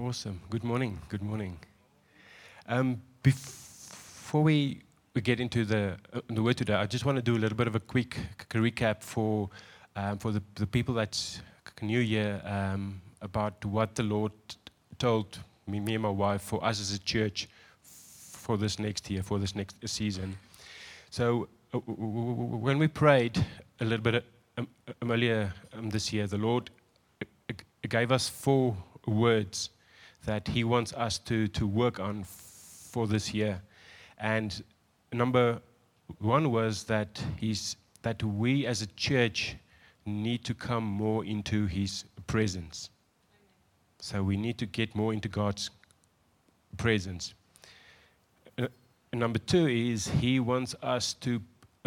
Awesome. Good morning. Good morning. Um, before we, we get into the, uh, the word today, I just want to do a little bit of a quick recap for, um, for the, the people that's new here um, about what the Lord told me, me and my wife for us as a church for this next year, for this next season. So uh, when we prayed a little bit um, um, earlier um, this year, the Lord uh, gave us four words that He wants us to, to work on for this year. And number one was that, he's, that we as a church need to come more into His presence. So we need to get more into God's presence. Uh, number two is He wants us to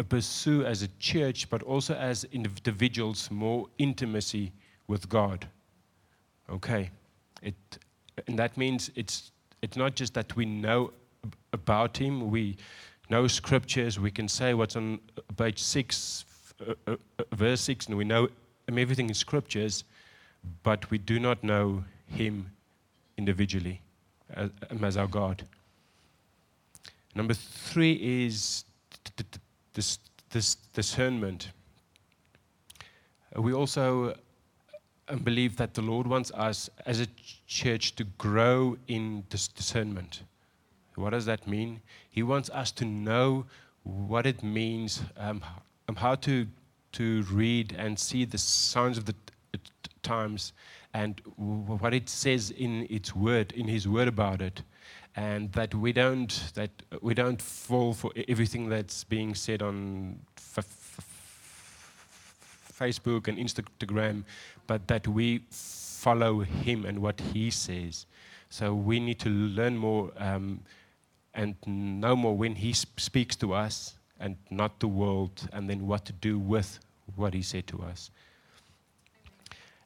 pursue as a church, but also as individuals, more intimacy with God. Okay. It, and that means it's, it's not just that we know about Him, we know scriptures, we can say what's on page 6, uh, uh, verse 6, and we know everything in scriptures, but we do not know Him individually as, as our God. Number three is this, this discernment. We also believe that the Lord wants us as a church to grow in dis- discernment. What does that mean? He wants us to know what it means, um, how to, to read and see the signs of the t- times and what it says in its word, in His word about it. And that we don't, that we don't fall for everything that's being said on f- f- Facebook and Instagram, but that we follow him and what he says. So we need to learn more um, and know more when he sp- speaks to us and not the world, and then what to do with what he said to us.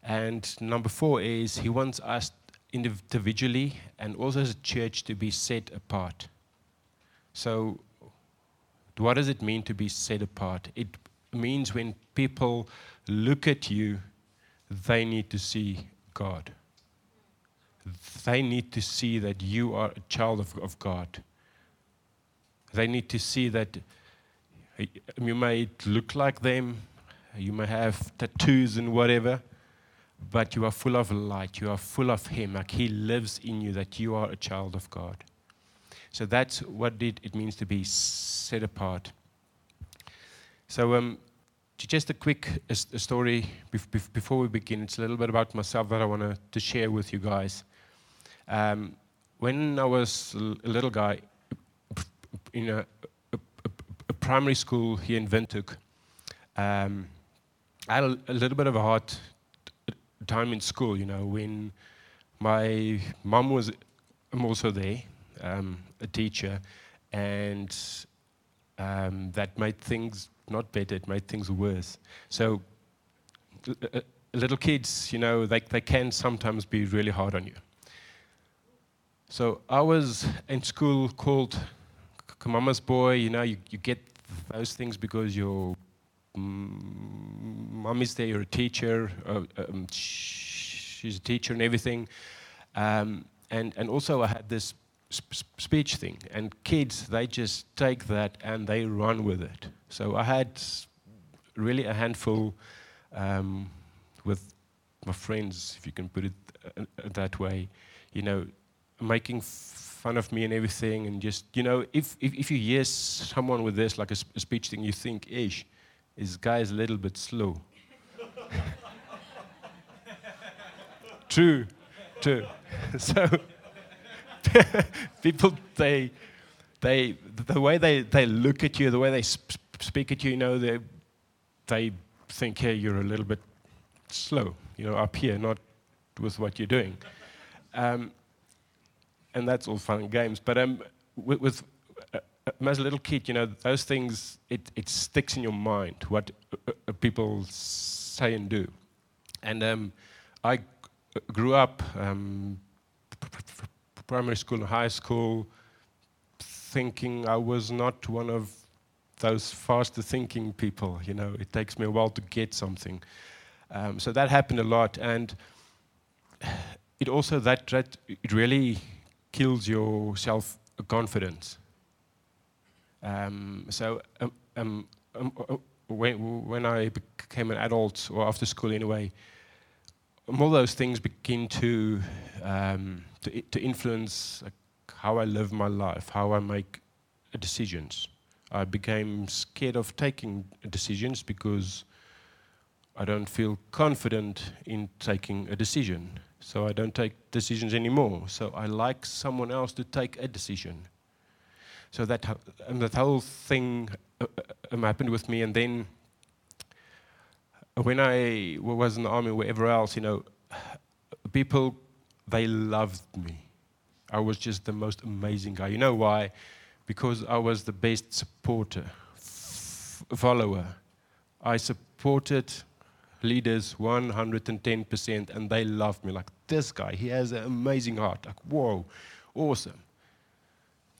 And number four is he wants us individually and also as a church to be set apart. So, what does it mean to be set apart? It means when people look at you, they need to see God. They need to see that you are a child of, of God. They need to see that you may look like them, you may have tattoos and whatever, but you are full of light. You are full of Him. Like He lives in you, that you are a child of God. So that's what it, it means to be set apart. So, um, just a quick a, a story bef- before we begin. It's a little bit about myself that I want to share with you guys. Um, when I was a little guy in a, a, a primary school here in Windhoek, um, I had a, little bit of a hard time in school, you know, when my mom was also there, um, a teacher, and um, that made things not better, it made things worse. So, uh, little kids, you know, they, they can sometimes be really hard on you. So, I was in school called Mama's boy, you know, you, you get those things because your mom is there, you're a teacher, uh, um, she's a teacher and everything. Um, and, and also, I had this sp- speech thing, and kids, they just take that and they run with it. So I had really a handful um, with my friends, if you can put it uh, that way, you know, making fun of me and everything, and just, you know, if, if, if you hear someone with this, like a, a speech thing, you think, ish, this guy is a little bit slow. true, true. so people, they, they, the way they, they look at you, the way they sp- speak at you, you know, they, they think, hey, you're a little bit slow, you know, up here, not with what you're doing. Um, and that's all fun and games. But um, with, with uh, as a little kid, you know, those things, it, it sticks in your mind, what uh, uh, people say and do. And um, I g- grew up um, primary school and high school thinking I was not one of those faster thinking people. You know, it takes me a while to get something. Um, so that happened a lot. And it also that, that it really kills your self confidence. Um, so um, um, um uh, when, when I became an adult, or after school anyway, all those things begin to, um, to, to, influence like, how I live my life, how I make decisions. I became scared of taking decisions because I don't feel confident in taking a decision. So I don't take decisions anymore. So I like someone else to take a decision. So that, and that whole thing uh, uh, um, happened with me. And then when I was in the army, or wherever else, you know, people, they loved me. I was just the most amazing guy. You know why? Because I was the best supporter, f- follower. I supported leaders 110%, and they loved me. Like, this guy, he has an amazing heart. Like, whoa, awesome.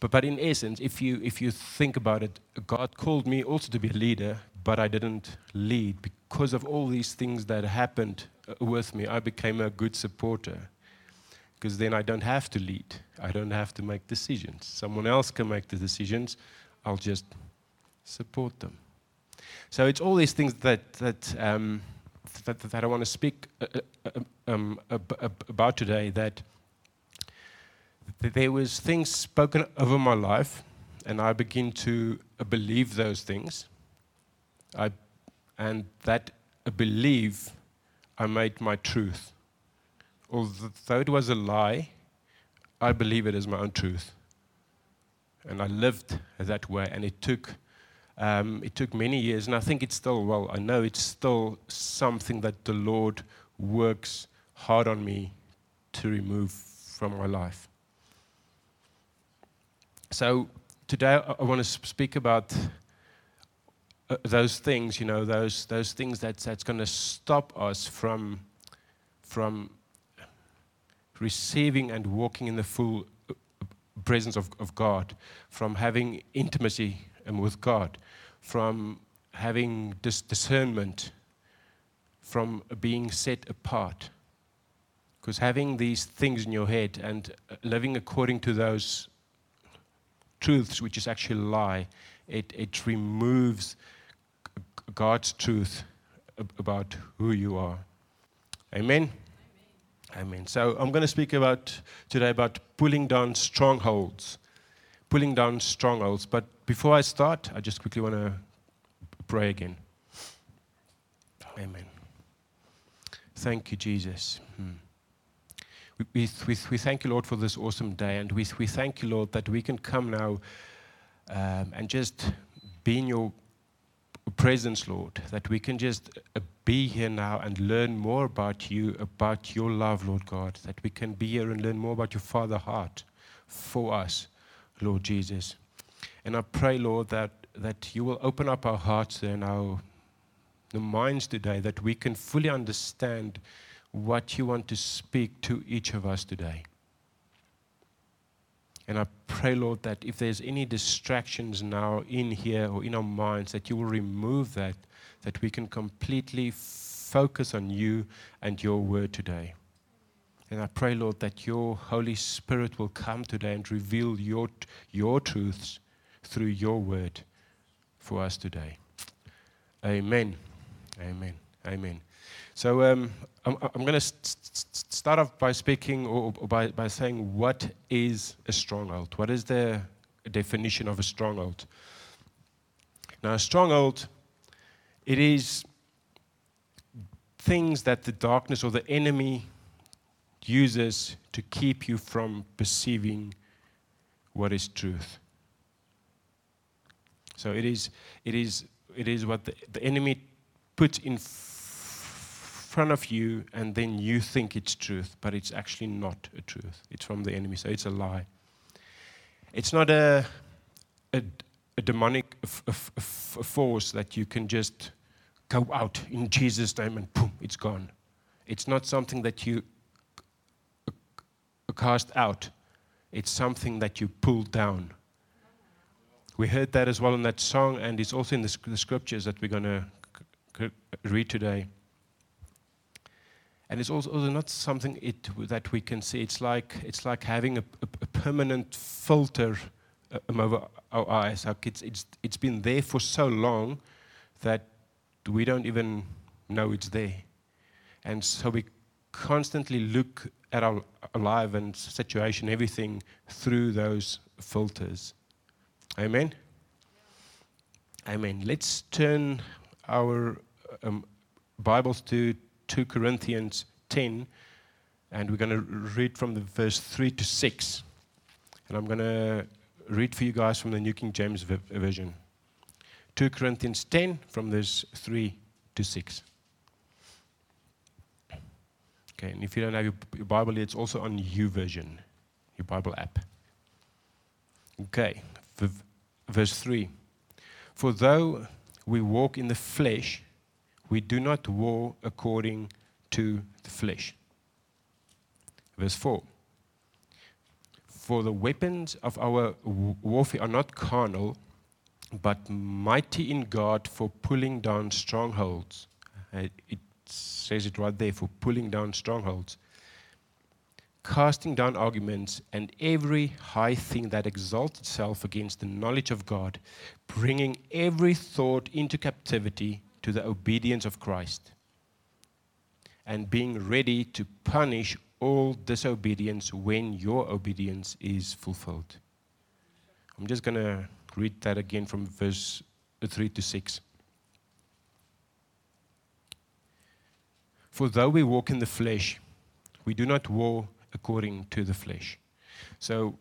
But, but in essence, if you, if you think about it, God called me also to be a leader, but I didn't lead because of all these things that happened uh, with me. I became a good supporter because then I don't have to lead. I don't have to make decisions. Someone else can make the decisions. I'll just support them. So it's all these things that, that um, that, that I want to speak uh, uh, uh, um, about today that there was things spoken over my life and I begin to believe those things. I, and that belief I made my truth. Although it was a lie, I believe it as my own truth. And I lived that way, and it took um, it took many years, and I think it's still, well, I know it's still something that the Lord works hard on me to remove from my life. So today I, I want to speak about uh, those things, you know, those, those things that, that's going to stop us from, from receiving and walking in the full uh, presence of, of God, from having intimacy um, with God, from having dis- discernment, from being set apart. Because having these things in your head and uh, living according to those truths, which is actually a lie, it, it removes God's truth about who you are. Amen? Amen. Amen. So I'm going to speak about today about pulling down strongholds. Pulling down strongholds. But before I start, I just quickly want to pray again. Amen. Thank you, Jesus. Hmm. We, we, we, we, thank you, Lord, for this awesome day. And we, we thank you, Lord, that we can come now um, and just be in your presence, Lord, that we can just uh, be here now and learn more about you, about your love, Lord God, that we can be here and learn more about your Father heart for us, Lord Jesus. And I pray, Lord, that, that you will open up our hearts and our the minds today, that we can fully understand what you want to speak to each of us today. And I pray, Lord, that if there's any distractions now in here or in our minds, that you will remove that, that we can completely focus on you and your word today. And I pray, Lord, that your Holy Spirit will come today and reveal your, your truths through your word for us today. Amen. Amen. Amen. So um, I'm, I'm going to st- start off by speaking or, or by, by saying what is a stronghold? What is the definition of a stronghold? Now, a stronghold, it is things that the darkness or the enemy uses to keep you from perceiving what is truth. So it is, it is, it is what the, the enemy puts in front of you, and then you think it's truth, but it's actually not a truth. It's from the enemy, so it's a lie. It's not a, a, a demonic f- f- force that you can just go out in Jesus' name and boom, it's gone. It's not something that you cast out, it's something that you pull down. We heard that as well in that song, and it's also in the scriptures that we're going to read today. And it's also, not something it, that we can see. It's like, it's like having a, a, a permanent filter uh, over our eyes. Like it's, it's, it's been there for so long that we don't even know it's there. And so we constantly look at our life and situation, everything through those filters. Amen? Amen. Let's turn our um, Bibles to 2 Corinthians 10, and we're going to read from the verse 3 to 6. And I'm going to read for you guys from the New King James Version. 2 Corinthians 10, from verse 3 to 6. Okay, and if you don't have your, your Bible, it's also on U YouVersion, your Bible app. Okay, v- verse 3. For though we walk in the flesh, we do not war according to the flesh. Verse 4. For the weapons of our warfare are not carnal, but mighty in God for pulling down strongholds. Uh, it says it right there for pulling down strongholds, casting down arguments and every high thing that exalts itself against the knowledge of God, bringing every thought into captivity to the obedience of Christ, and being ready to punish all disobedience when your obedience is fulfilled. I'm just going to read that again from verse 3 to 6. For though we walk in the flesh, we do not war according to the flesh. So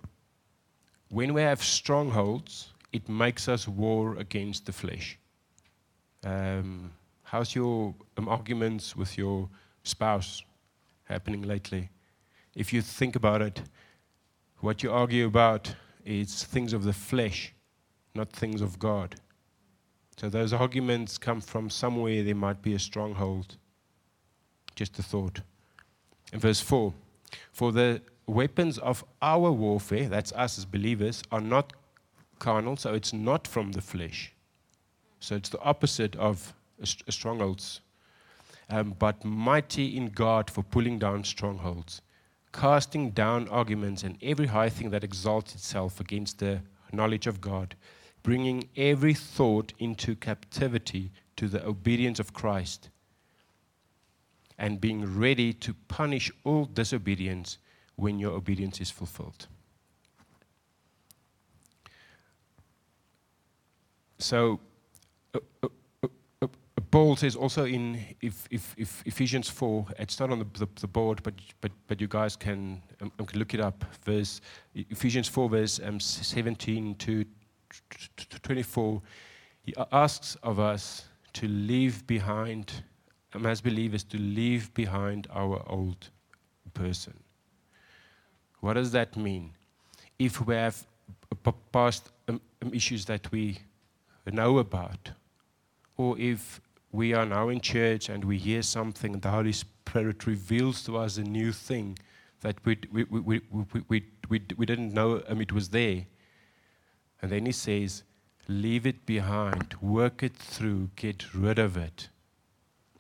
when we have strongholds, it makes us war against the flesh. Um, how's your um, arguments with your spouse happening lately? If you think about it, what you argue about is things of the flesh, not things of God. So those arguments come from somewhere there might be a stronghold. Just a thought. In verse 4 For the weapons of our warfare, that's us as believers, are not carnal, so it's not from the flesh. So it's the opposite of strongholds, um, but mighty in God for pulling down strongholds, casting down arguments and every high thing that exalts itself against the knowledge of God, bringing every thought into captivity to the obedience of Christ and being ready to punish all disobedience when your obedience is fulfilled. So, Paul says also in if, if, if Ephesians 4, it's not on the, the, the, board, but, but, but you guys can, um, can look it up. Verse, Ephesians 4, verse um, 17 to 24, he asks of us to leave behind um, as believers to leave behind our old person. What does that mean? If we have past um, um, issues that we know about, or if we are now in church and we hear something, the Holy Spirit reveals to us a new thing that we, we, we, we, we, we, didn't know um, it was there. And then he says, Leave it behind, work it through, get rid of it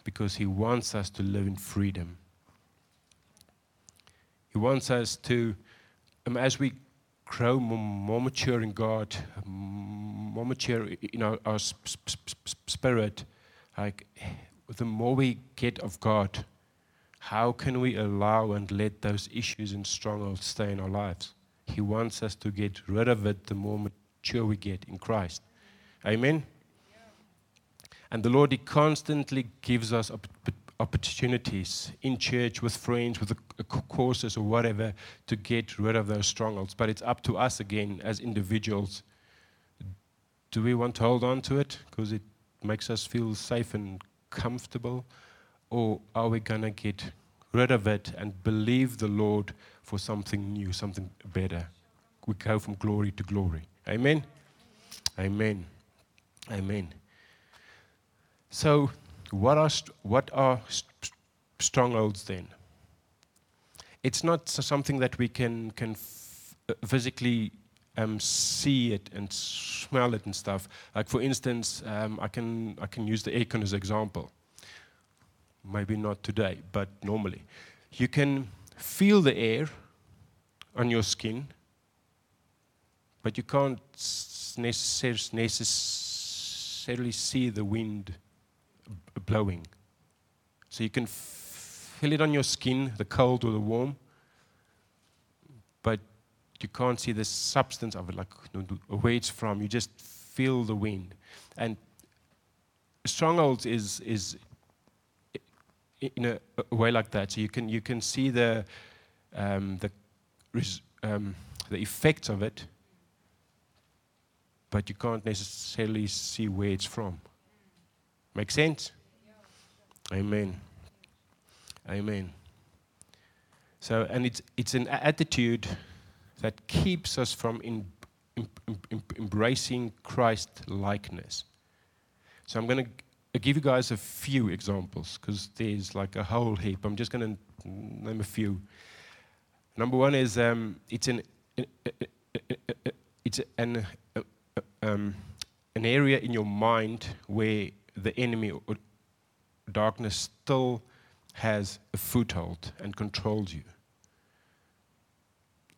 because He wants us to live in freedom. He wants us to, um, as we grow more, mature in God, more mature in our, our sp- sp- spirit, like the more we get of God, how can we allow and let those issues and strongholds stay in our lives? He wants us to get rid of it the more mature we get in Christ. Amen. And the Lord, He constantly gives us opportunities in church, with friends, with courses or whatever, to get rid of those strongholds. But it's up to us again as individuals. Do we want to hold on to it because it makes us feel safe and comfortable? Or are we going to get rid of it and believe the Lord for something new, something better? We go from glory to glory. Amen? Amen. Amen. So, what are, what are strongholds then? It's not something that we can, can uh, physically um, see it and smell it and stuff. Like, for instance, um, I, can, I can use the aircon as an example. maybe not today, but normally. You can feel the air on your skin, but you can't necessarily see the wind blowing. So you can feel it on your skin, the cold or the warm, but you can't see the substance of it, like where it's from. You just feel the wind. And strongholds is, is in a, a way like that. So you can, you can see the, um, the, um, the effects of it, but you can't necessarily see where it's from. Make sense? Amen. Amen. So, and it's, it's an attitude that keeps us from in, in, in, embracing Christ likeness. So, I'm going to give you guys a few examples because there's like a whole heap. I'm just going to name a few. Number one is um, it's an it's an um, an area in your mind where the enemy darkness still has a foothold and controls you.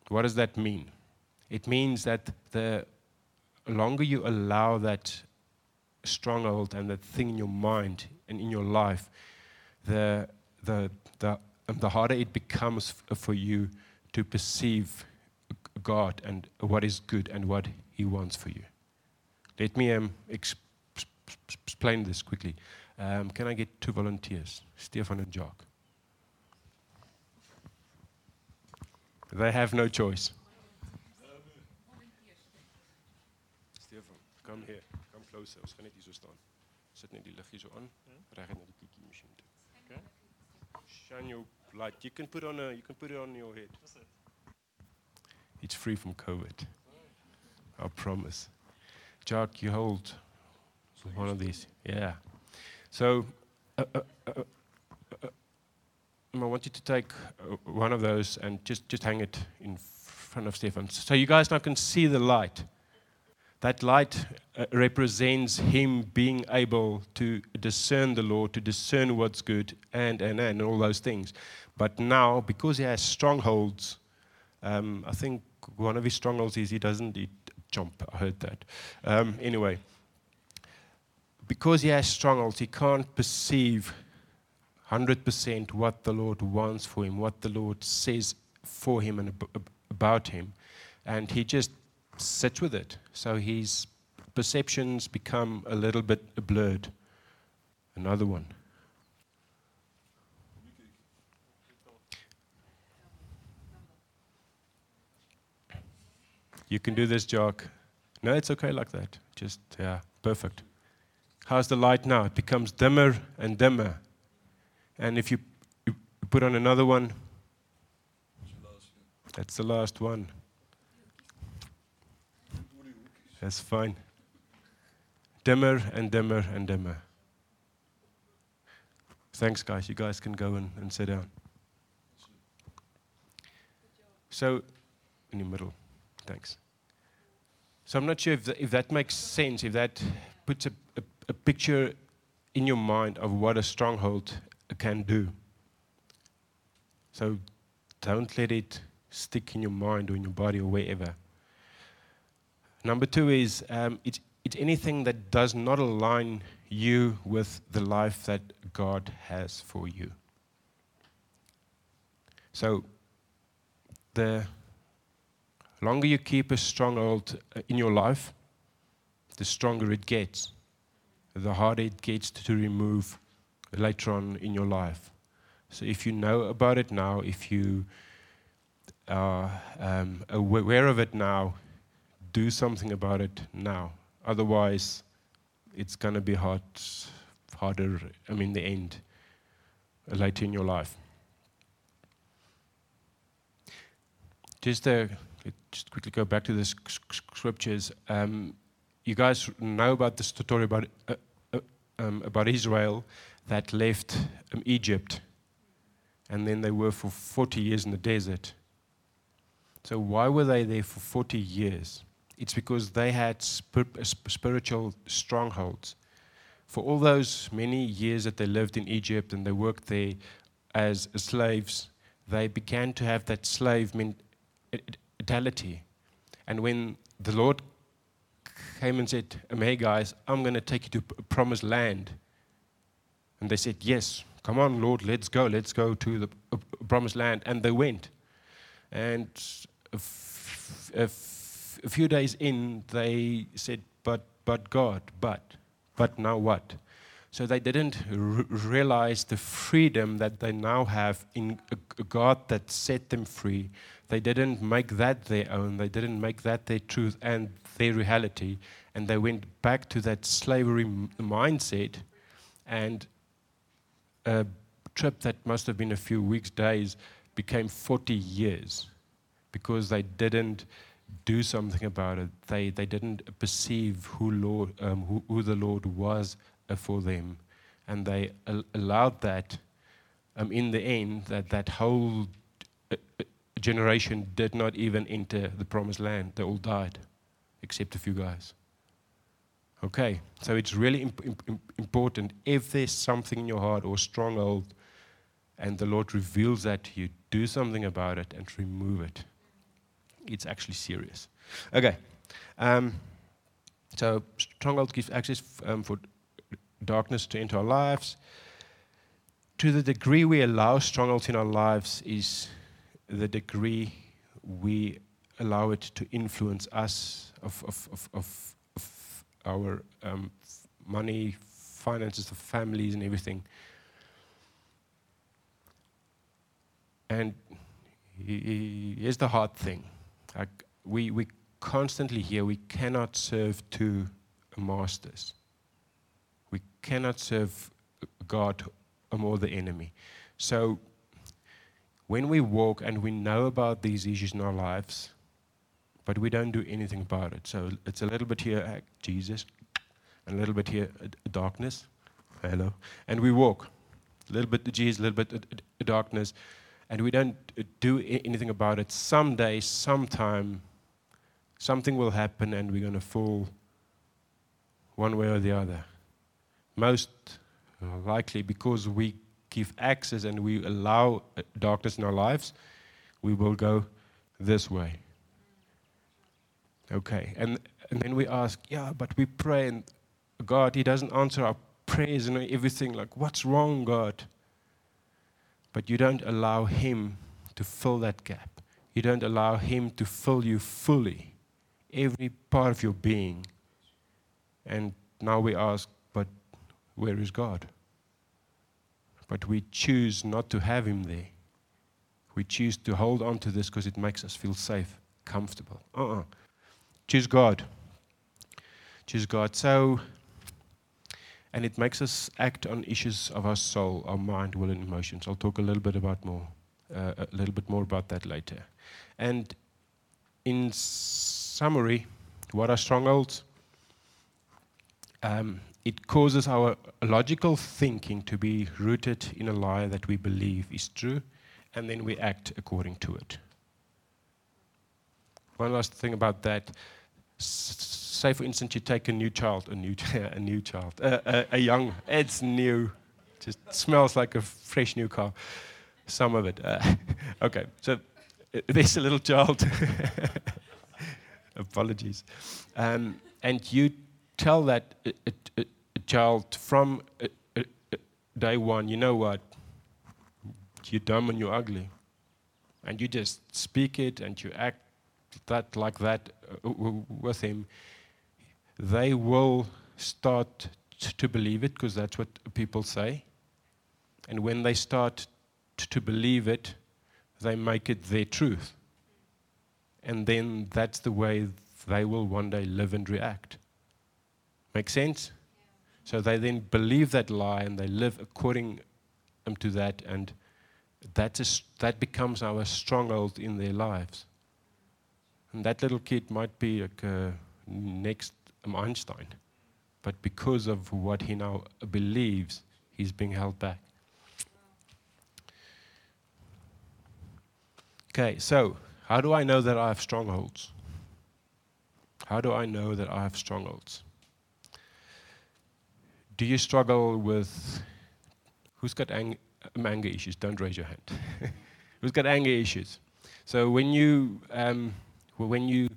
What does that mean? It means that the longer you allow that stronghold and that thing in your mind and in your life, the, the, the, um, the harder it becomes for you to perceive God and what is good and what He wants for you. Let me um, explain this quickly. Um, can I get two volunteers, Stefan and Jock? They have no choice. Stefan, come here. Come closer. Ons gaan net hier so staan. Sit net die lig hier so aan. Reg net die kiekie masjien toe. Okay. Shine your light. You can put on a you can put it on your head. It's free from COVID. I promise. Jock, you hold one of these. Yeah. So uh, uh, uh, I want you to take one of those and just, just hang it in front of Stefan. So you guys now can see the light. That light uh, represents him being able to discern the Lord, to discern what's good, and, and, and all those things. But now, because he has strongholds, um, I think one of his strongholds is he doesn't eat jump. I heard that. Um, anyway, because he has strongholds, he can't perceive 100% what the Lord wants for him, what the Lord says for him and about him. And he just sits with it. So his perceptions become a little bit blurred. Another one. You can do this, Jock. No, it's okay like that. Just, yeah, perfect. How's the light now? It becomes dimmer and dimmer. And if you, you put on another one, that's the last one. That's fine. Dimmer and dimmer and dimmer. Thanks, guys. You guys can go and, and sit down. So, in the middle. Thanks. So I'm not sure if, the, if that makes sense, if that puts a, a, picture in your mind of what a stronghold can do. So don't let it stick in your mind or in your body or wherever. Number two is um, it's, it's anything that does not align you with the life that God has for you. So the longer you keep a stronghold uh, in your life, the stronger it gets, the harder it gets to remove later on in your life. So if you know about it now, if you are um, aware of it now, do something about it now. Otherwise, it's going to be hard, harder, I mean, the end, later in your life. Just a just quickly go back to the scriptures. Um, you guys know about the story about, uh, uh, um, about Israel that left um, Egypt and then they were for 40 years in the desert. So, why were they there for 40 years? It's because they had spir- spiritual strongholds. for all those many years that they lived in Egypt and they worked there as slaves, they began to have that slave mentality. And when the Lord came and said, um, Hey guys, I'm going to take you to promised land. And they said, Yes, come on, Lord, let's go. Let's go to the uh, promised land. And they went. And a, f- a, f- a few days in, they said, But, but God, but but now what? So they didn't r- realize the freedom that they now have in a God that set them free. They didn't make that their own. They didn't make that their truth and their reality. And they went back to that slavery mindset. And a trip that must have been a few weeks, days, became 40 years because they didn't do something about it. They, they didn't perceive who, Lord, um, who, who, the Lord was for them. And they al- allowed that um, in the end, that that whole uh, uh, generation did not even enter the promised land. They all died, except a few guys. Okay, so it's really imp- imp- important if there's something in your heart or stronghold and the Lord reveals that to you, do something about it and remove it it's actually serious. Okay. Um, so stronghold gives access um, for darkness to enter our lives. To the degree we allow strongholds in our lives is the degree we allow it to influence us of, of, of, of, of our um, money, finances, of families, and everything. And here's the hard thing like we, we constantly hear we cannot serve two masters. We cannot serve God or the enemy. So when we walk and we know about these issues in our lives, but we don't do anything about it. So it's a little bit here, uh, Jesus, and a little bit here, uh, darkness. Hello. And we walk. A little bit Jesus, a little bit darkness and we don't do anything about it, someday, sometime, something will happen and we're going to fall one way or the other. Most likely because we give access and we allow uh, darkness in our lives, we will go this way. Okay, and, and then we ask, yeah, but we pray and God, He doesn't answer our prayers and everything. Like, what's wrong, God? but you don't allow Him to fill that gap. You don't allow Him to fill you fully, every part of your being. And now we ask, but where is God? But we choose not to have Him there. We choose to hold on to this because it makes us feel safe, comfortable. Uh uh-uh. uh Choose God. Choose God. So, and it makes us act on issues of our soul, our mind, will, and emotions. I'll talk a little bit about more, uh, a little bit more about that later. And in summary, what are strongholds? Um, it causes our logical thinking to be rooted in a lie that we believe is true, and then we act according to it. One last thing about that say for instance you take a new child, a new, a new child, a, a, young, it's new, just smells like a fresh new car, some of it. Uh, okay, so uh, a little child. Apologies. Um, and you tell that a, a, a child from day one, you know what? You're dumb and you're ugly. And you just speak it and you act that like that uh, with him they will start to believe it because that's what people say. And when they start to believe it, they make it their truth. And then that's the way they will one day live and react. Make sense? So they then believe that lie and they live according to that, and that, is, that becomes our stronghold in their lives. And that little kid might be like, next Einstein. But because of what he now believes, he's being held back. Okay, so how do I know that I have strongholds? How do I know that I have strongholds? do you struggle with who's got ang- um, anger issues? Don't raise your hand. who's got anger issues? So when you um, when you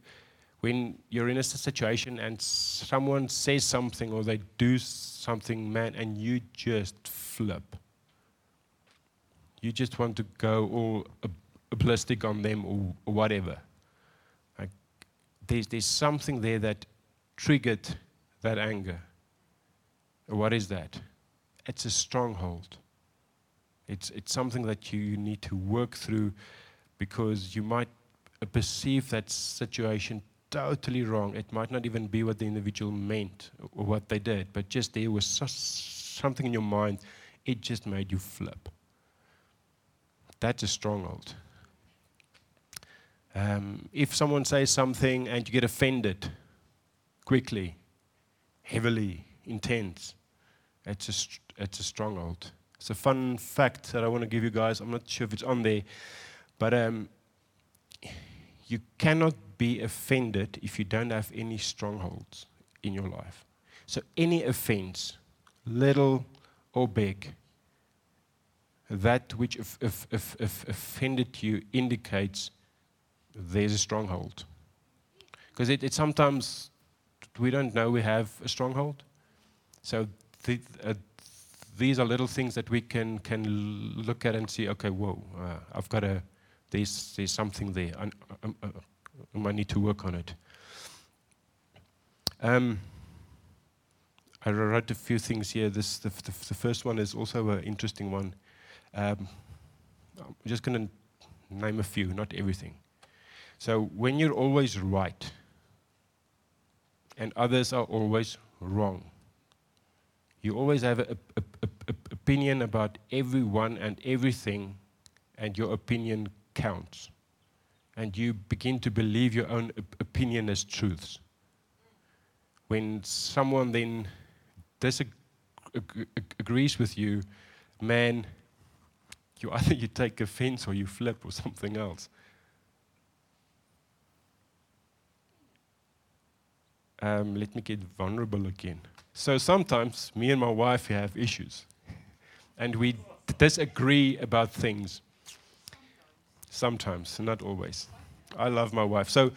when you're in a situation and someone says something or they do something, man, and you just flip. You just want to go all ballistic on them or, or whatever. Like, there's, there's something there that triggered that anger. What is that? It's a stronghold. It's, it's something that you need to work through because you might perceive that situation totally wrong. It might not even be what the individual meant or what they did, but just there was so, something in your mind, it just made you flip. That's a stronghold. Um, if someone says something and you get offended quickly, heavily, intense, it's a, it's a stronghold. It's a fun fact that I want to give you guys. I'm not sure if it's on there, but um, you cannot be offended if you don't have any strongholds in your life. So, any offense, little or big, that which if, if, if, offended you indicates there's a stronghold. Because it, it, sometimes we don't know we have a stronghold. So, the, uh, these are little things that we can, can look at and see okay, whoa, uh, I've got a, there's, there's something there. I, I, I, need to work on it. Um, I wrote a few things here. This, the, the, the first one is also an interesting one. Um, I'm just going to name a few, not everything. So, when you're always right and others are always wrong, you always have an opinion about everyone and everything, and your opinion counts and you begin to believe your own op- opinion as truths. When someone then disagrees with you, man, you either you take offense or you flip or something else. Um, let me get vulnerable again. So sometimes me and my wife have issues, and we disagree about things. Sometimes, not always. I love my wife. So,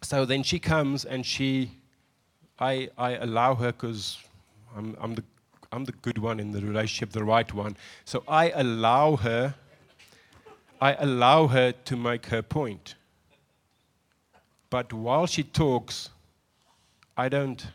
so then she comes and she, I, I allow her because I'm, I'm, the, I'm the good one in the relationship, the right one. So I allow her, I allow her to make her point. But while she talks, I don't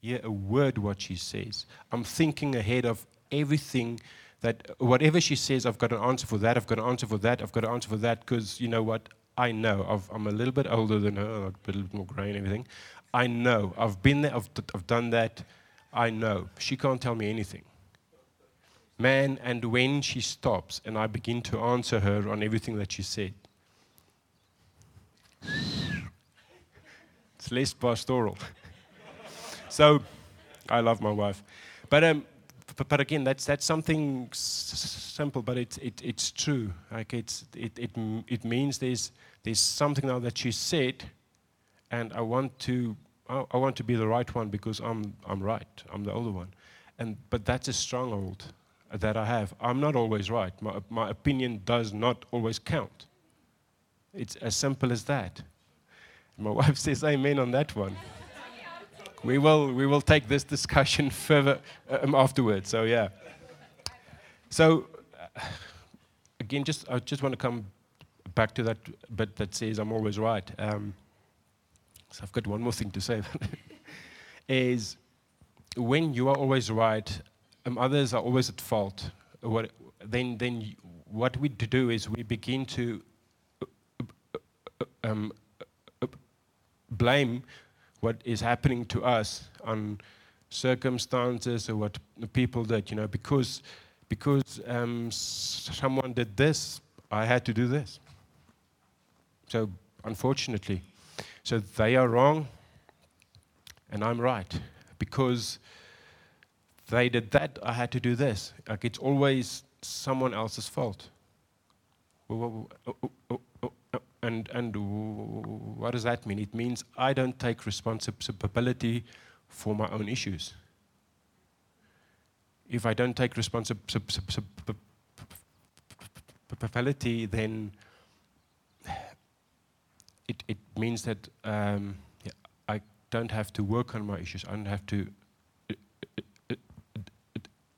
hear a word what she says. I'm thinking ahead of everything that whatever she says, I've got an answer for that, I've got an answer for that, I've got an answer for that, because you know what? I know. i am a little bit older than her, a little bit more grey and everything. I know. I've been there, I've, I've done that. I know. She can't tell me anything. Man, and when she stops and I begin to answer her on everything that she said, it's less pastoral. so, I love my wife. But um, but, but again, that's, that's something simple, but it, it, it's true. Like it's, it, it, it means there's, there's something now that you said, and I want to, I, I want to be the right one because I'm, I'm right. I'm the older one. And, but that's a stronghold that I have. I'm not always right. My, my opinion does not always count. It's as simple as that. My wife says amen on that one we will we will take this discussion further um, afterwards. So yeah. So uh, again, just I just want to come back to that bit that says I'm always right. Um, so I've got one more thing to say. is when you are always right, um, others are always at fault. What, then then what we do is we begin to uh, uh, um, blame what is happening to us on circumstances or what the people did, you know, because, because um, someone did this, I had to do this. So, unfortunately, so they are wrong and I'm right. Because they did that, I had to do this. Like it's always someone else's fault. And, and what does that mean? It means I don't take responsibility for my own issues. if I don't take responsibility, then it, it means that um, I don't have to work on my issues. I don't have to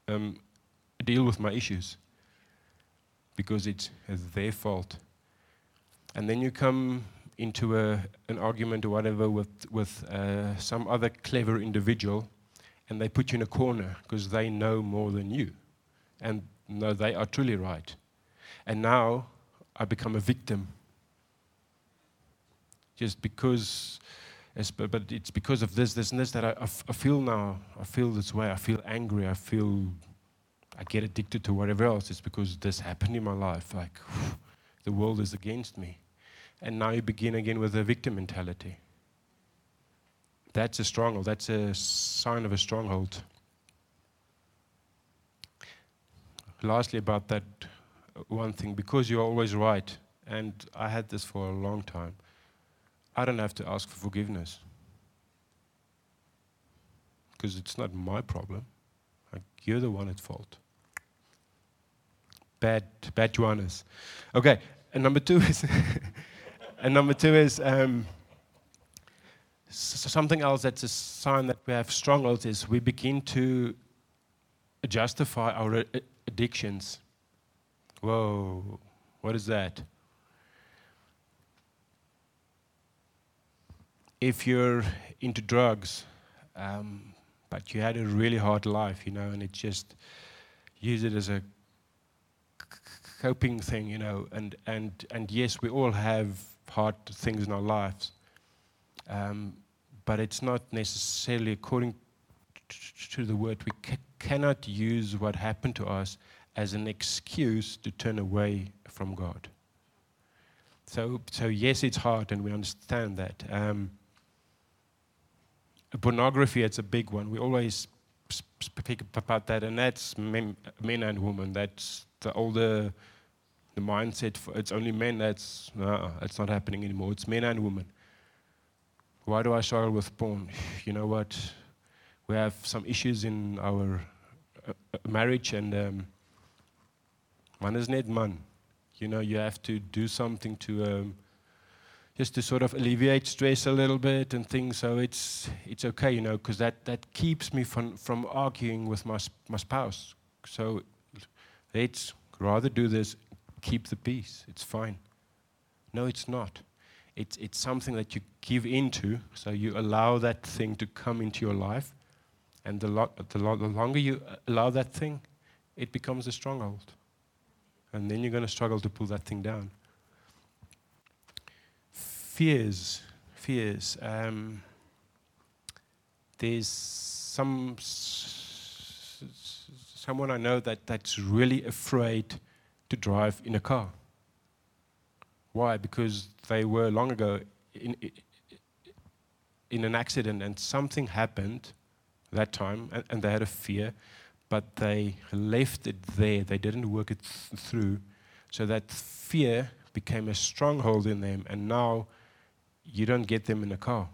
um, deal with my issues because it's their fault. And then you come into a, an argument or whatever with, with uh, some other clever individual and they put you in a corner because they know more than you. And no, they are truly right. And now I become a victim. Just because, but it's because of this, this, and this that I, I feel now, I feel this way, I feel angry, I feel, I get addicted to whatever else. It's because this happened in my life. Like, the world is against me. And now you begin again with a victim mentality. That's a stronghold. That's a sign of a stronghold. Lastly, about that uh, one thing, because you're always right, and I had this for a long time, I don't have to ask for forgiveness. Because it's not my problem. Like, you're the one at fault. Bad, bad Johannes. Okay, and number two is, and number two is, um, something else that's a sign that we have strongholds is we begin to justify our addictions. Whoa, what is that? If you're into drugs, um, but you had a really hard life, you know, and it just use it as a coping thing, you know, and, and, and yes, we all have hard things in our lives. Um, but it's not necessarily according to the word. We ca- cannot use what happened to us as an excuse to turn away from God. So, so yes, it's hard, and we understand that. Um, pornography, it's a big one. We always speak about that, and that's men, men and women. That's the older the mindset. For, it's only men. That's no, it's not happening anymore. It's men and women. Why do I struggle with porn? You know what? We have some issues in our uh, uh marriage, and um, man is net man. You know, you have to do something to um, just to sort of alleviate stress a little bit and things. So it's it's okay, you know, because that that keeps me from from arguing with my my spouse. So let's rather do this, keep the peace. It's fine. No, it's not. It's, it's something that you give into, so you allow that thing to come into your life. And the, lo- the, lo- the longer you allow that thing, it becomes a stronghold. And then you're going to struggle to pull that thing down. Fears. Fears. Um, there's some someone I know that, that's really afraid to drive in a car. Why? Because they were long ago in, in an accident and something happened that time and, and, they had a fear, but they left it there. They didn't work it th- through. So that fear became a stronghold in them, and now you don't get them in a car.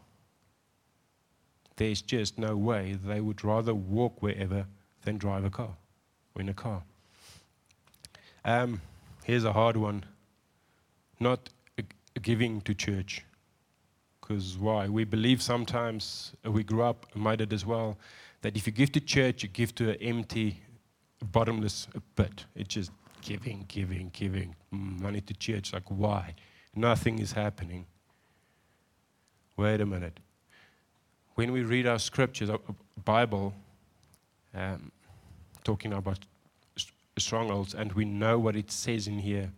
There's just no way. They would rather walk wherever than drive a car or in a car. Um, here's a hard one not giving to church. Because why? We believe sometimes, uh, we grew up, might as well, that if you give to church, you give to an empty, bottomless pit. It's just giving, giving, giving money to church. Like, why? Nothing is happening. Wait a minute. When we read our scriptures, our Bible, um, talking about strongholds, and we know what it says in here,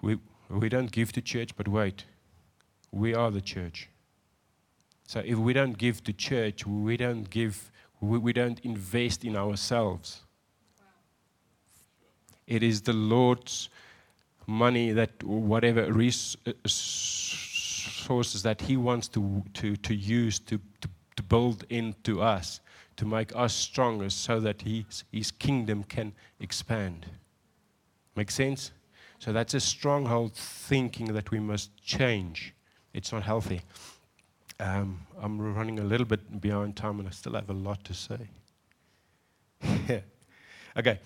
we, we don't give to church, but wait, we are the church. So if we don't give to church, we don't give, we, we don't invest in ourselves. It is the Lord's money that whatever resources uh, that He wants to, to, to use to, to, to build into us, to make us stronger so that his, his kingdom can expand. Make sense? So that's a stronghold thinking that we must change. It's not healthy. Um, I'm running a little bit behind time and I still have a lot to say. okay.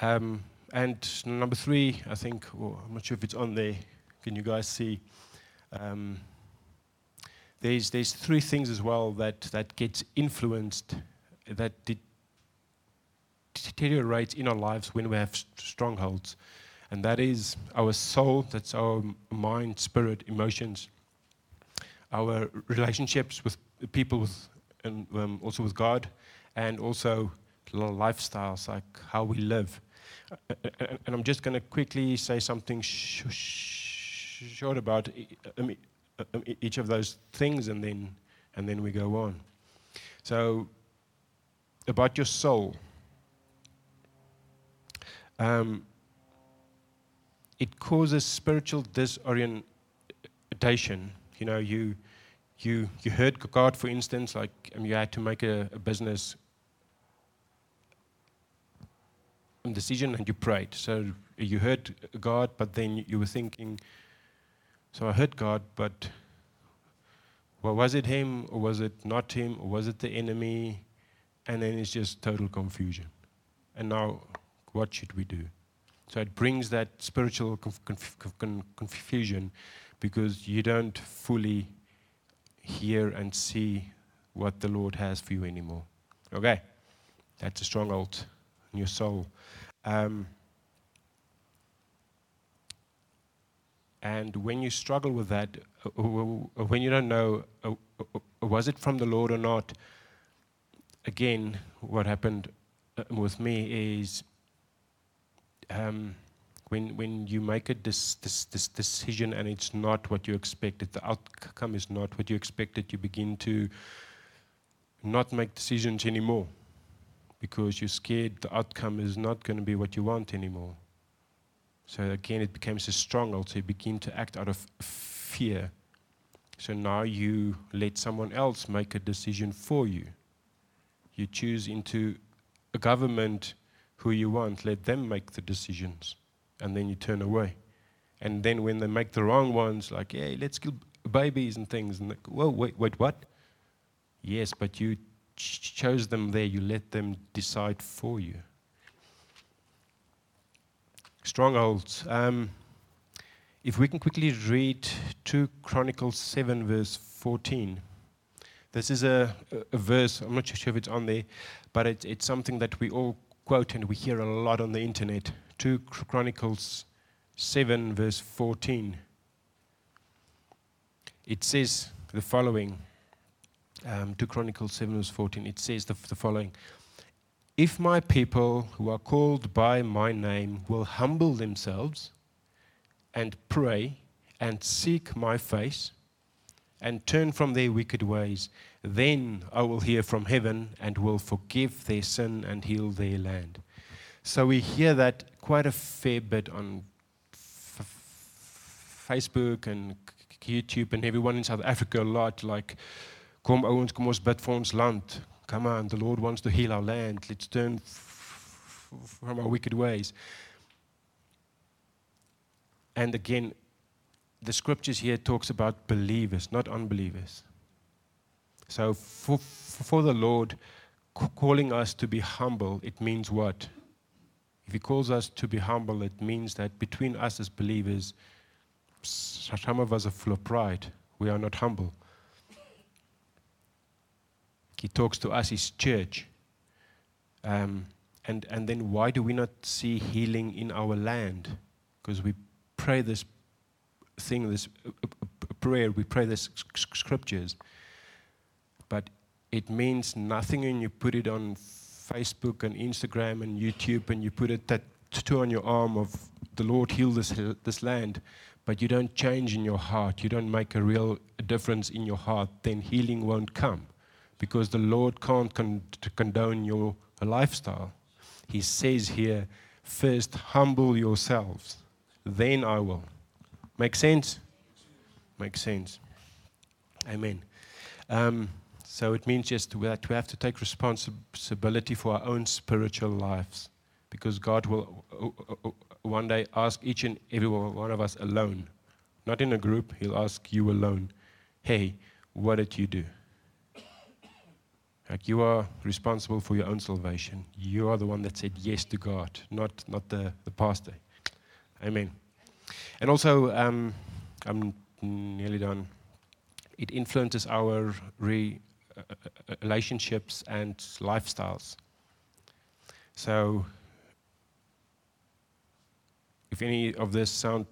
Um, and number three, I think, well, I'm not sure if it's on there. Can you guys see? Um, there's, there's three things as well that, that gets influenced, that de- deteriorates in our lives when we have strongholds. And that is our soul, that's our mind, spirit, emotions, our relationships with people, with, and um, also with God, and also lifestyles, like how we live. And I'm just going to quickly say something sh- sh- short about each of those things, and then, and then we go on. So, about your soul. Um, it causes spiritual disorientation. You know, you, you, you heard God, for instance, like um, you had to make a, a business decision and you prayed. So you heard God, but then you were thinking, so I heard God, but well, was it Him or was it not Him or was it the enemy? And then it's just total confusion. And now, what should we do? So it brings that spiritual conf- conf- confusion because you don't fully hear and see what the Lord has for you anymore. Okay, that's a stronghold in your soul. Um, and when you struggle with that, uh, uh, uh, when you don't know, was it from the Lord or not? Again, what happened with me is um, when, when you make a this, this, this decision and it's not what you expected, the outcome is not what you expected, you begin to not make decisions anymore because you're scared the outcome is not going to be what you want anymore. So again, it becomes a stronghold. So you begin to act out of fear. So now you let someone else make a decision for you. You choose into a government who you want, let them make the decisions, and then you turn away. And then when they make the wrong ones, like, hey, let's kill babies and things, and like, whoa, wait, wait, what? Yes, but you ch- chose them there, you let them decide for you. Strongholds. Um, if we can quickly read 2 Chronicles 7, verse 14. This is a, a, verse, I'm not sure if it's on there, but it, it's something that we all quote and we hear a lot on the internet 2 Chronicles 7, verse 14. It says the following um, 2 Chronicles 7, verse 14. It says the, the following If my people who are called by my name will humble themselves and pray and seek my face and turn from their wicked ways, then I will hear from heaven and will forgive their sin and heal their land. So we hear that quite a fair bit on Facebook and YouTube and everyone in South Africa a lot like kom ouens kom ons bid vir ons land. Come on, the Lord wants to heal our land. Let's turn f- from our wicked ways. And again, the scriptures here talks about believers, not unbelievers. So for, for the Lord calling us to be humble, it means what? If He calls us to be humble, it means that between us as believers, some of us are full of pride. We are not humble. He talks to us, His church. Um, and, and then why do we not see healing in our land? Because we pray this thing, this prayer, we pray this scriptures, but it means nothing when you put it on Facebook and Instagram and YouTube and you put a tattoo on your arm of the Lord heal this, this land, but you don't change in your heart, you don't make a real difference in your heart, then healing won't come because the Lord can't con- condone your lifestyle. He says here, first humble yourselves, then I will. Make sense? Make sense. Amen. Um, so it means just that we have to take responsibility for our own spiritual lives because God will uh, uh, uh, one day ask each and every one of us alone, not in a group, He'll ask you alone, hey, what did you do? Like you are responsible for your own salvation. You are the one that said yes to God, not, not the, the pastor. Amen. And also, um, I'm nearly done. It influences our re, uh, uh relationships and lifestyles. So, if any of this sound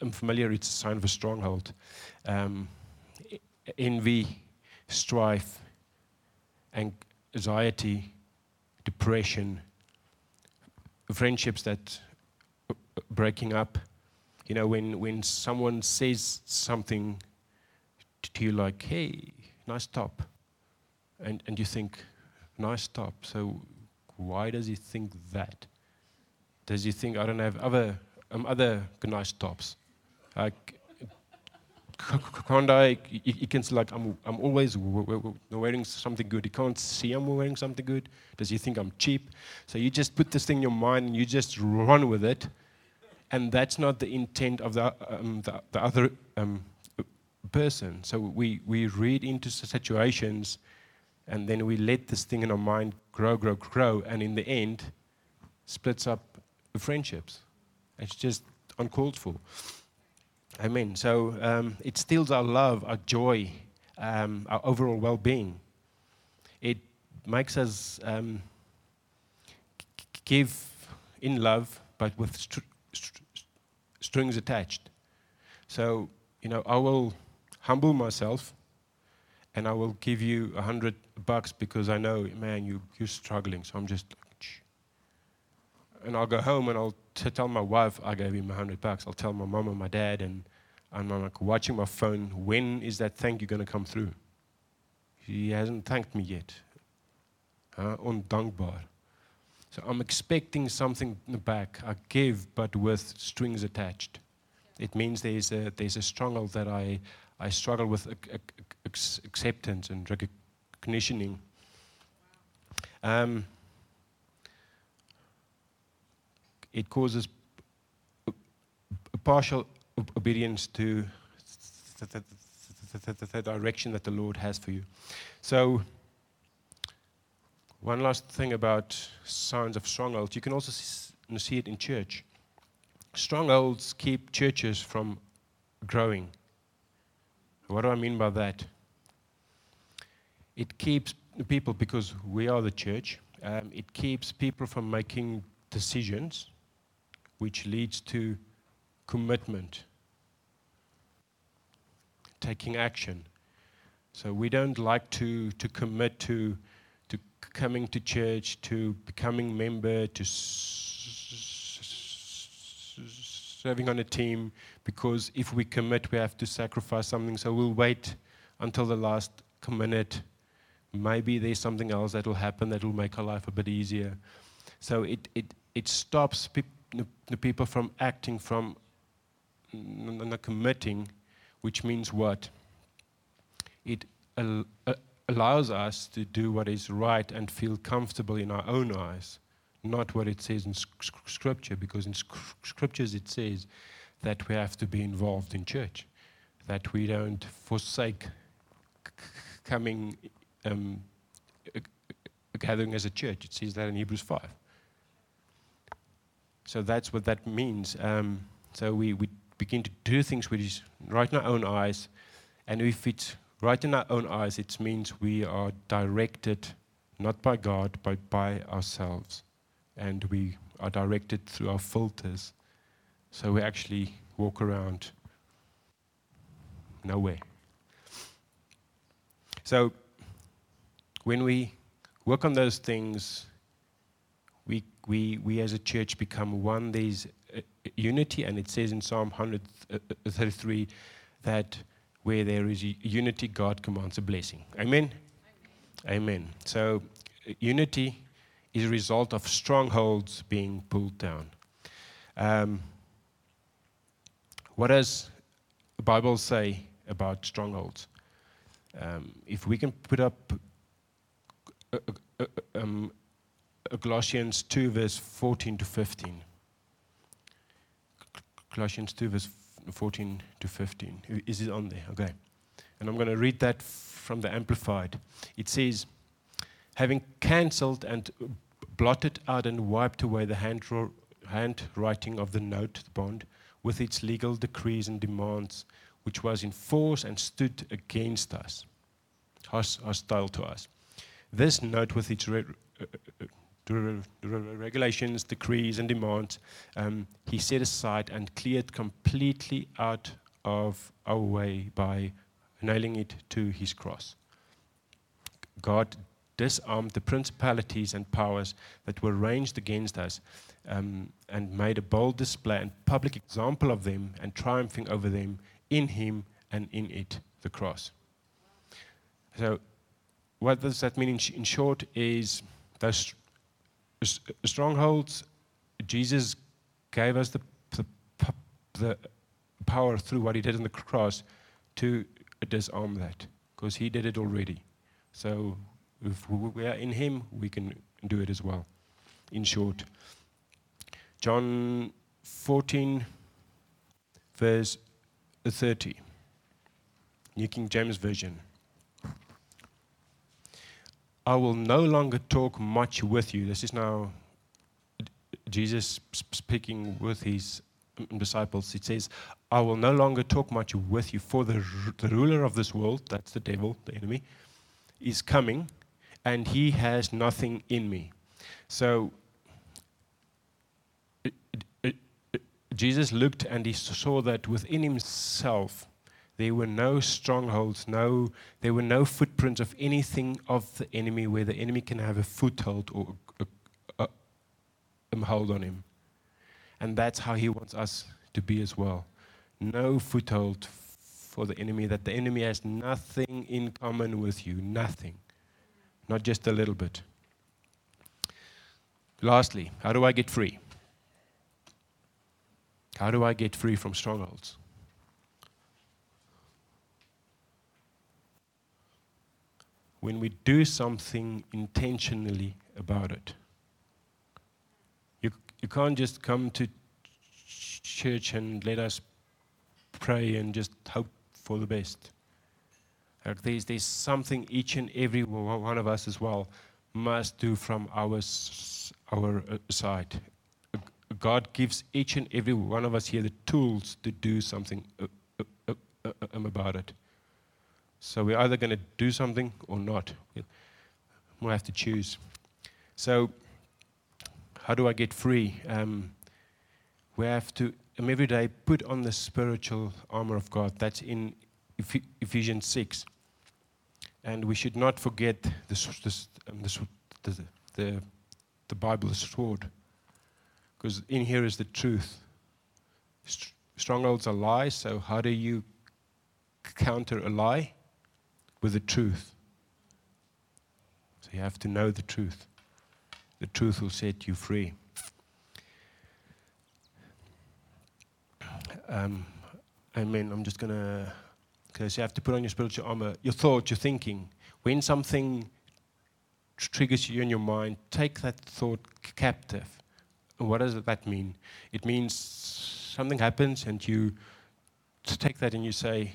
unfamiliar, it's a sign of a stronghold. Um, envy, strife, anxiety, depression, friendships that breaking up. You know, when, when someone says something to you like, hey, nice top, and, and you think, nice top, so why does he think that? Does he think I don't have other, um, other nice tops? Like, can't I, you, can say like, I'm, I'm always wearing something good. You can't see I'm wearing something good. Does he think I'm cheap? So you just put this thing in your mind and you just run with it. And that's not the intent of the, um, the, the, other um, person. So we, we read into situations and then we let this thing in our mind grow, grow, grow. And in the end, splits up friendships. It's just uncalled for. Amen. So um, it steals our love, our joy, um, our overall well being. It makes us um, give in love, but with str- str- strings attached. So, you know, I will humble myself and I will give you a hundred bucks because I know, man, you, you're struggling. So I'm just, and I'll go home and I'll to tell my wife I gave him a hundred bucks. I'll tell my mom and my dad, and, and I'm like watching my phone. When is that thank you going to come through? He hasn't thanked me yet. Uh, ondankbaar. So I'm expecting something in the back. I give, but with strings attached. It means there's a, there's a struggle that I, I struggle with acceptance and recognition. Um, it causes partial obedience to the direction that the Lord has for you. So, one last thing about signs of strongholds. You can also see it in church. Strongholds keep churches from growing. What do I mean by that? It keeps people, because we are the church, um, it keeps people from making decisions which leads to commitment, taking action. So we don't like to, to commit to, to coming to church, to becoming member, to serving on a team, because if we commit, we have to sacrifice something. So we'll wait until the last minute. Maybe there's something else that will happen that will make our life a bit easier. So it, it, it stops people the people from acting, from mm, not committing, which means what? It al- uh, allows us to do what is right and feel comfortable in our own eyes, not what it says in Scripture, because in Scriptures it says that we have to be involved in church, that we don't forsake coming, um, uh, uh, gathering as a church. It says that in Hebrews 5. So that's what that means. Um, so we, we begin to do things which is right in our own eyes. And if it's right in our own eyes, it means we are directed not by God, but by ourselves. And we are directed through our filters. So we actually walk around nowhere. So when we work on those things, we, we, as a church become one. There's unity, and it says in Psalm 133 that where there is unity, God commands a blessing. Amen? Amen. Amen. So, unity is a result of strongholds being pulled down. Um, what does the Bible say about strongholds? Um, if we can put up uh, uh, um, Colossians 2, verse 14 to 15. Colossians 2, verse 14 to 15. Is it on there? Okay. And I'm going to read that from the Amplified. It says, having cancelled and blotted out and wiped away the handwriting of the note, the bond, with its legal decrees and demands, which was in force and stood against us, hostile to us. This note, with its regulations, decrees, and demands, um, he set aside and cleared completely out of our way by nailing it to his cross. God disarmed the principalities and powers that were ranged against us um, and made a bold display and public example of them and triumphing over them in him and in it, the cross. So, what does that mean in, sh- in short is those strongholds, Jesus gave us the, the, the power through what he did on the cross to disarm that because he did it already. So if we are in him, we can do it as well. In short, John 14, verse 30, New King James Version. I will no longer talk much with you. This is now Jesus speaking with his disciples. It says, I will no longer talk much with you, for the, the ruler of this world, that's the devil, the enemy, is coming, and he has nothing in me. So Jesus looked and he saw that within himself there were no strongholds, no, there were no footprints of anything of the enemy where the enemy can have a foothold or a, a, a hold on him. And that's how he wants us to be as well. No foothold for the enemy, that the enemy has nothing in common with you, nothing, not just a little bit. Lastly, how do I get free? How do I get free from strongholds? When we do something intentionally about it. You, you can't just come to church and let us pray and just hope for the best. Like there's, there's something each and every one of us as well must do from our, our uh, side. God gives each and every one of us here the tools to do something uh, uh, um, about it. So we're either going to do something or not. We'll have to choose. So, how do I get free? Um, we have to um, every day put on the spiritual armor of God. That's in Ephesians 6. And we should not forget this, this, um, this, the, the, the Bible, the sword. Because in here is the truth. Strongholds are lies, so how do you counter a lie? With the truth. So you have to know the truth. The truth will set you free. Um, mean, I'm just going to, because you have to put on your spiritual armor, your thought, your thinking. When something triggers you in your mind, take that thought captive what does that mean? It means something happens and you take that and you say,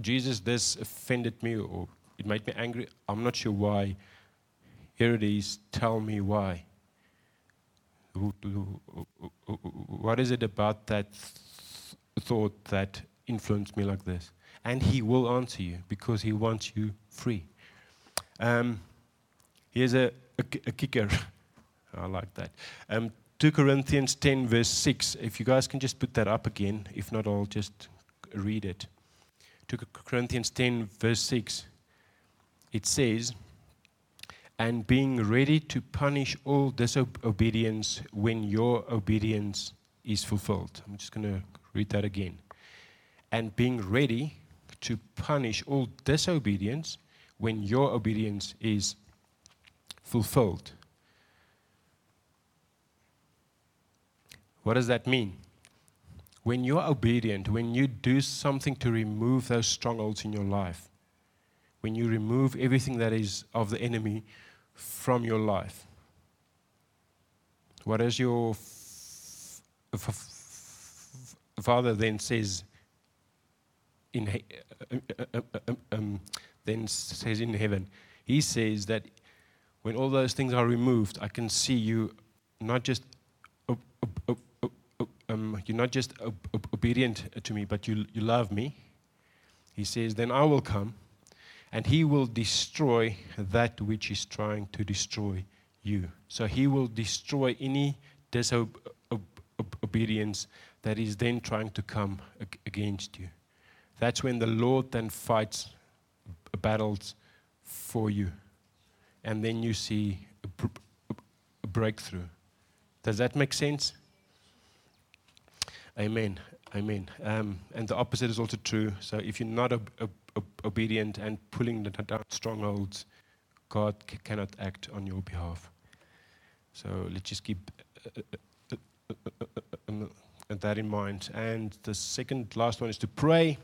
Jesus, this offended me or it made me angry. I'm not sure why. Here it is. Tell me why. What is it about that thought that influenced me like this? And he will answer you because he wants you free. Um, here's a, a, a kicker. I like that. Um, 2 Corinthians 10, verse 6. If you guys can just put that up again. If not, I'll just read it. 2 Corinthians 10, verse 6. It says, And being ready to punish all disobedience when your obedience is fulfilled. I'm just going to read that again. And being ready to punish all disobedience when your obedience is fulfilled. What does that mean? When you're obedient, when you do something to remove those strongholds in your life, when you remove everything that is of the enemy from your life, what does your f- f- f- father then says in he- uh, uh, uh, um, um, then says in heaven, he says that when all those things are removed, I can see you not just um, you're not just ob- ob- obedient to me, but you, you love me. He says, then I will come and he will destroy that which is trying to destroy you. So he will destroy any disobedience that is then trying to come ag- against you. That's when the Lord then fights battles for you. And then you see a breakthrough. Does that make sense? Amen. Amen. Um, and the opposite is also true. So if you're not ob- ob- ob- obedient and pulling the- down strongholds, God c- cannot act on your behalf. So let's just keep uh, uh, uh, uh, uh, um, uh, that in mind. And the second, last one is to pray.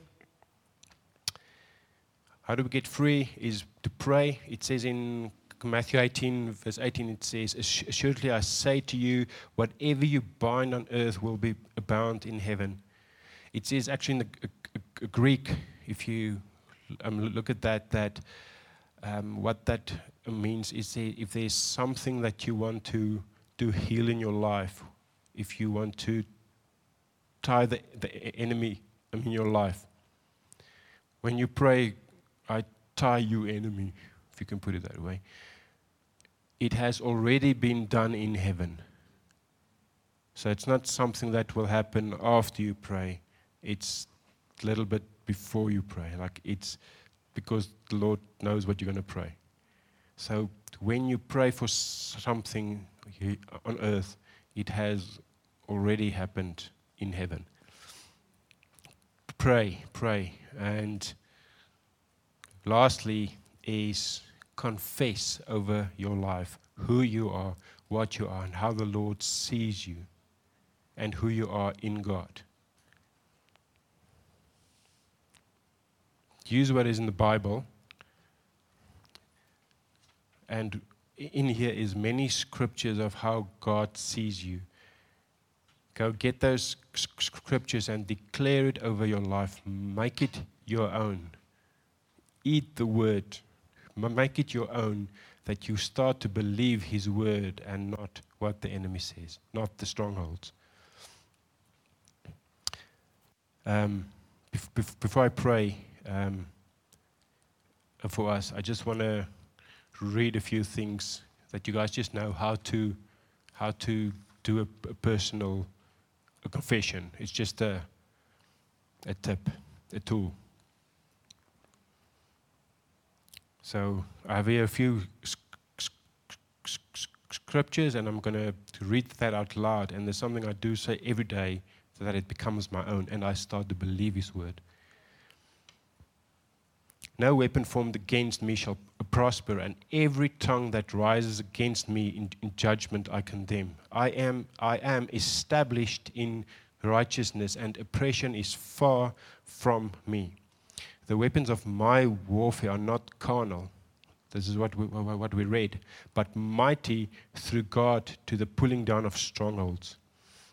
How do we get free? Is to pray. It says in Matthew 18, verse 18, it says, Assuredly I say to you, whatever you bind on earth will be bound in heaven. It says actually in the Greek, if you um, look at that, that um, what that means is if there's something that you want to do heal in your life, if you want to tie the, the enemy in your life, when you pray, I tie you enemy, if you can put it that way, it has already been done in heaven. So it's not something that will happen after you pray. It's a little bit before you pray. Like it's because the Lord knows what you're going to pray. So when you pray for something on earth, it has already happened in heaven. Pray, pray. And lastly, is confess over your life who you are, what you are, and how the Lord sees you, and who you are in God. Use what is in the Bible. And in here is many scriptures of how God sees you. Go get those scriptures and declare it over your life. Make it your own. Eat the word. Make it your own that you start to believe his word and not what the enemy says, not the strongholds. Um, bef- bef- before I pray um, for us, I just want to read a few things that you guys just know how to how to do a, a personal a confession. It's just a a tip, a tool. So I have here a few scriptures, and I'm going to read that out loud. And there's something I do say every day so that it becomes my own, and I start to believe His word. No weapon formed against me shall prosper, and every tongue that rises against me in, in judgment I condemn. I am, I am established in righteousness, and oppression is far from me. The weapons of my warfare are not carnal. This is what we, what we read, but mighty through God to the pulling down of strongholds.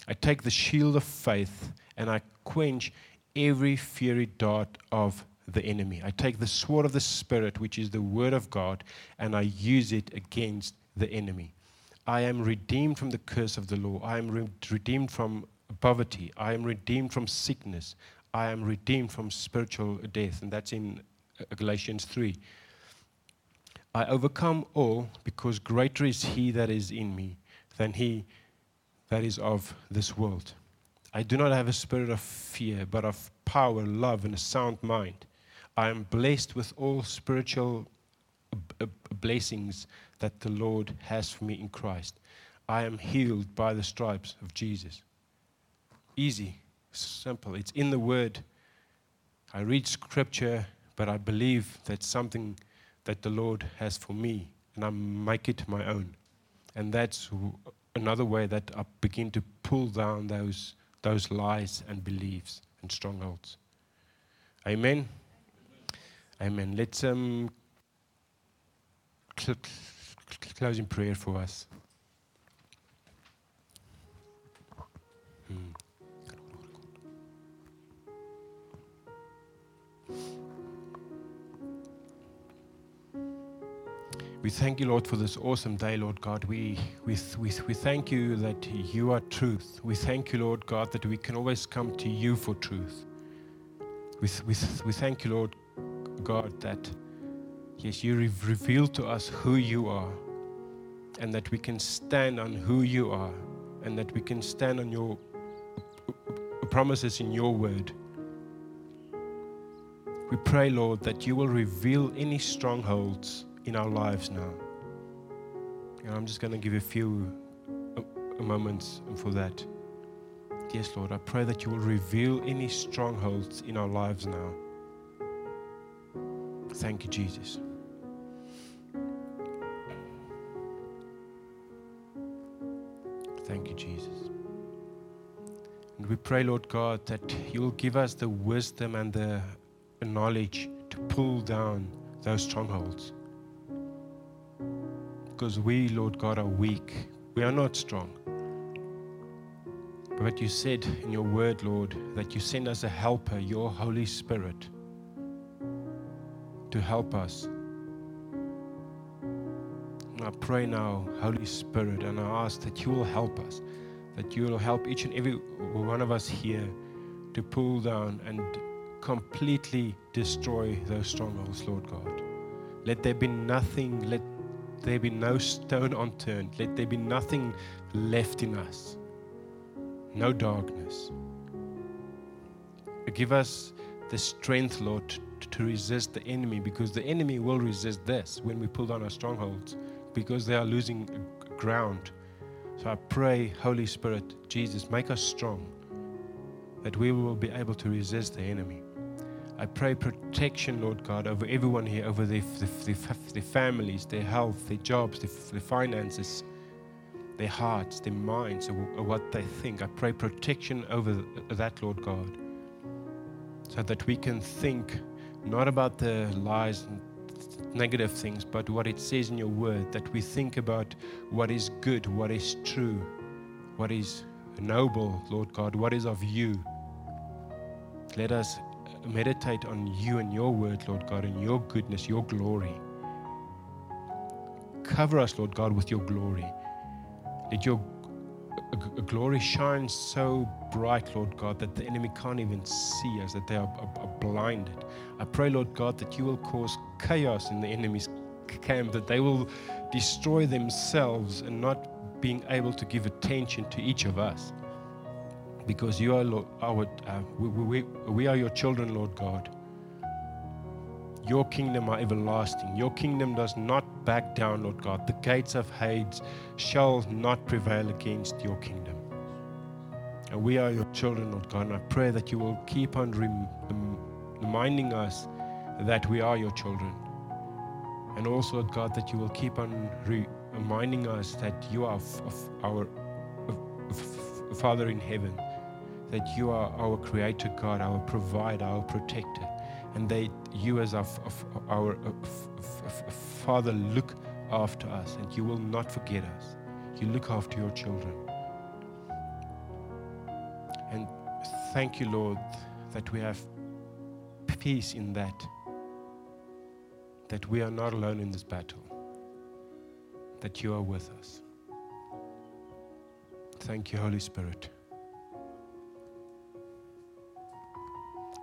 I take the shield of faith and I quench every fiery dart of the enemy. I take the sword of the Spirit, which is the word of God, and I use it against the enemy. I am redeemed from the curse of the law. I am re- redeemed from poverty. I am redeemed from sickness. I am redeemed from spiritual death. And that's in uh, Galatians 3. I overcome all because greater is he that is in me than he that is of this world. I do not have a spirit of fear, but of power, love, and a sound mind. I am blessed with all spiritual b- blessings that the Lord has for me in Christ. I am healed by the stripes of Jesus. Easy, simple. It's in the Word. I read Scripture, but I believe that's something that the Lord has for me, and I make it my own. And that's another way that I begin to pull down those, those lies and beliefs and strongholds. Amen. Amen. Let's um, cl- cl- close in prayer for us. Hmm. We thank you, Lord, for this awesome day, Lord God. We, we, we, we thank you that you are truth. We thank you, Lord God, that we can always come to you for truth. We, we, we thank you, Lord God, that yes, you have revealed to us who you are and that we can stand on who you are and that we can stand on your promises in your word. We pray, Lord, that you will reveal any strongholds in our lives now. And I'm just going to give a few moments for that. Yes, Lord, I pray that you will reveal any strongholds in our lives now. Thank you, Jesus. Thank you, Jesus. And we pray, Lord God, that you will give us the wisdom and the knowledge to pull down those strongholds. Because we, Lord God, are weak. We are not strong. But you said in your word, Lord, that you send us a helper, your Holy Spirit, to help us. And I pray now, Holy Spirit, and I ask that you will help us, that you will help each and every one of us here to pull down and completely destroy those strongholds, Lord God. Let there be nothing, let there be no stone unturned, let there be nothing left in us, no darkness. Give us the strength, Lord, to resist the enemy because the enemy will resist this when we pull down our strongholds because they are losing ground. So I pray, Holy Spirit, Jesus, make us strong that we will be able to resist the enemy. I pray protection, Lord God, over everyone here, over their, their, their families, their health, their jobs, their, their finances, their hearts, their minds, or, or what they think. I pray protection over that, Lord God, so that we can think not about the lies and negative things, but what it says in your word, that we think about what is good, what is true, what is noble, Lord God, what is of you. Let us meditate on you and your word, Lord God, and your goodness, your glory. Cover us, Lord God, with your glory. Let your glory shine so bright, Lord God, that the enemy can't even see us, that they are, are, are blinded. I pray, Lord God, that you will cause chaos in the enemy's camp, that they will destroy themselves and not being able to give attention to each of us because you are Lord, our, uh, we, we, we are your children, Lord God. Your kingdom are everlasting. Your kingdom does not back down, Lord God. The gates of Hades shall not prevail against your kingdom. And we are your children, Lord God. And I pray that you will keep on rem- reminding us that we are your children. And also, Lord God, that you will keep on re- reminding us that you are f- f- our f- Father in heaven that you are our creator God, our provider, our protector, and that you, as our, our uh, Father, look after us and you will not forget us. You look after your children. And thank you, Lord, that we have peace in that, that we are not alone in this battle, that you are with us. Thank you, Holy Spirit.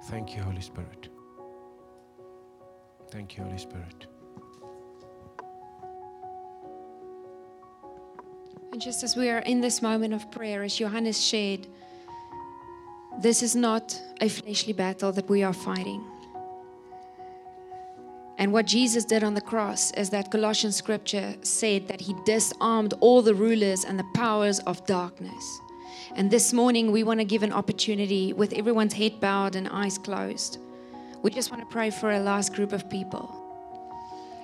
Thank you, Holy Spirit. Thank you, Holy Spirit. And just as we are in this moment of prayer, as Johannes shared, this is not a fleshly battle that we are fighting. And what Jesus did on the cross is that Colossian scripture said that he disarmed all the rulers and the powers of darkness. And this morning, we want to give an opportunity with everyone's head bowed and eyes closed. We just want to pray for a last group of people.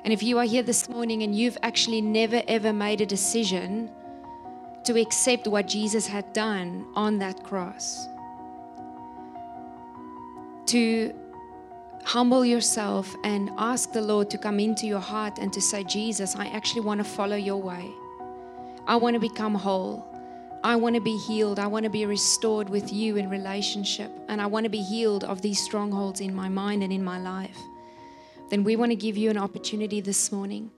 And if you are here this morning and you've actually never ever made a decision to accept what Jesus had done on that cross, to humble yourself and ask the Lord to come into your heart and to say, Jesus, I actually want to follow your way. I want to become whole. I want to be healed. I want to be restored with you in relationship. And I want to be healed of these strongholds in my mind and in my life. Then we want to give you an opportunity this morning.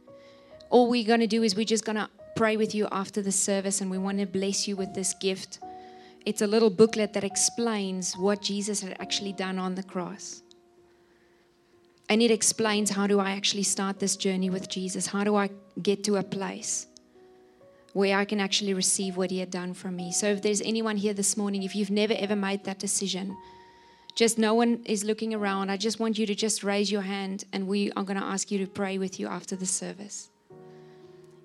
all we're going to do is we're just going to pray with you after the service and we want to bless you with this gift. It's a little booklet that explains what Jesus had actually done on the cross. And it explains how do I actually start this journey with Jesus? How do I get to a place where I can actually receive what He had done for me? So, if there's anyone here this morning, if you've never ever made that decision, just no one is looking around. I just want you to just raise your hand and we are going to ask you to pray with you after the service.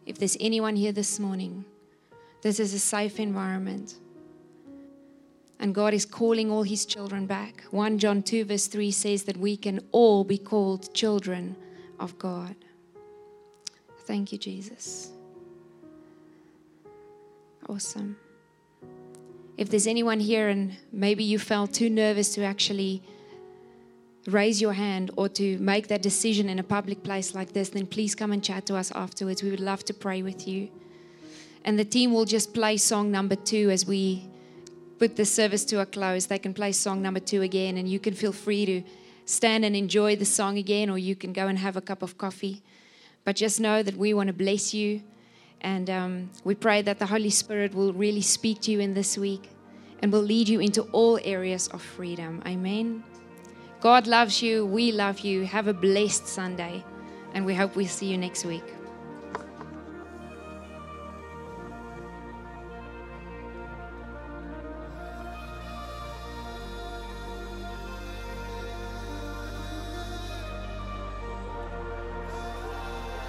If there's anyone here this morning, this is a safe environment. And God is calling all his children back. 1 John 2, verse 3 says that we can all be called children of God. Thank you, Jesus. Awesome. If there's anyone here and maybe you felt too nervous to actually raise your hand or to make that decision in a public place like this, then please come and chat to us afterwards. We would love to pray with you. And the team will just play song number two as we put the service to a close. They can play song number two again, and you can feel free to stand and enjoy the song again, or you can go and have a cup of coffee. But just know that we want to bless you. And um, we pray that the Holy Spirit will really speak to you in this week and will lead you into all areas of freedom. Amen. God loves you. We love you. Have a blessed Sunday. And we hope we see you next week.